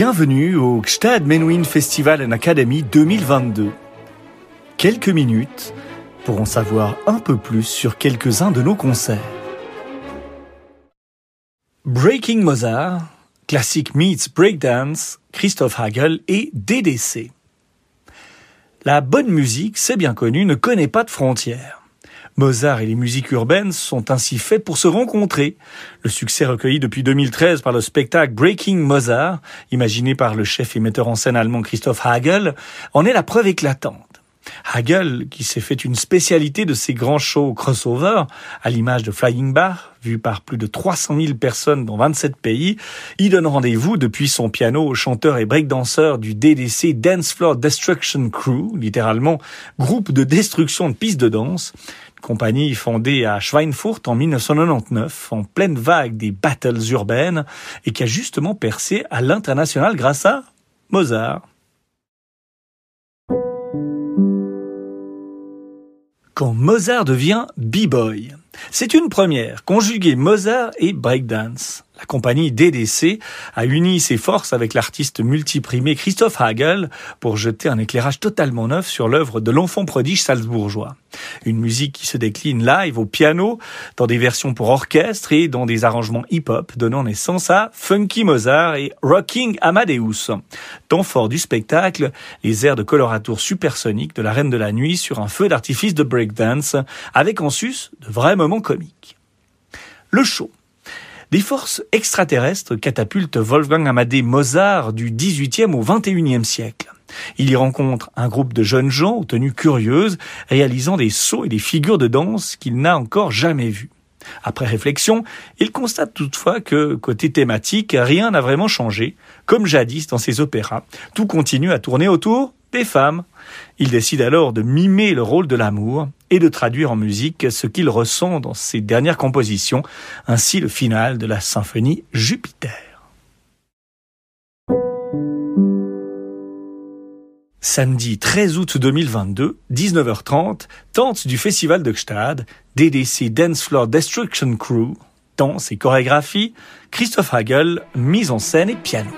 Bienvenue au Gstad Menuhin Festival and Academy 2022. Quelques minutes pour en savoir un peu plus sur quelques-uns de nos concerts. Breaking Mozart, Classic Meets Breakdance, Christoph Hagel et DDC. La bonne musique, c'est bien connu, ne connaît pas de frontières. Mozart et les musiques urbaines sont ainsi faits pour se rencontrer. Le succès recueilli depuis 2013 par le spectacle Breaking Mozart, imaginé par le chef et metteur en scène allemand Christoph Hagel, en est la preuve éclatante. Hagel, qui s'est fait une spécialité de ses grands shows crossover, à l'image de Flying Bar, vu par plus de 300 000 personnes dans 27 pays, y donne rendez-vous depuis son piano au chanteur et breakdanceur du DDC Dance Floor Destruction Crew, littéralement groupe de destruction de pistes de danse, compagnie fondée à Schweinfurt en 1999, en pleine vague des battles urbaines, et qui a justement percé à l'international grâce à Mozart. Quand Mozart devient b-boy. C'est une première, conjuguer Mozart et breakdance. La compagnie DDC a uni ses forces avec l'artiste multiprimé Christophe Hagel pour jeter un éclairage totalement neuf sur l'œuvre de l'enfant prodige salzbourgeois. Une musique qui se décline live au piano, dans des versions pour orchestre et dans des arrangements hip-hop, donnant naissance à Funky Mozart et Rocking Amadeus. Temps fort du spectacle, les airs de coloratour supersonique de la Reine de la Nuit sur un feu d'artifice de breakdance, avec en sus de vrais moments comiques. Le show des forces extraterrestres catapultent Wolfgang Amadé Mozart du XVIIIe au XXIe siècle. Il y rencontre un groupe de jeunes gens aux tenues curieuses, réalisant des sauts et des figures de danse qu'il n'a encore jamais vues. Après réflexion, il constate toutefois que, côté thématique, rien n'a vraiment changé. Comme jadis dans ses opéras, tout continue à tourner autour des femmes. Il décide alors de mimer le rôle de l'amour et de traduire en musique ce qu'il ressent dans ses dernières compositions, ainsi le final de la symphonie Jupiter. Samedi 13 août 2022, 19h30, tente du Festival de Gstad, DDC Dance Floor Destruction Crew, danse et chorégraphie, Christophe Hagel, mise en scène et piano.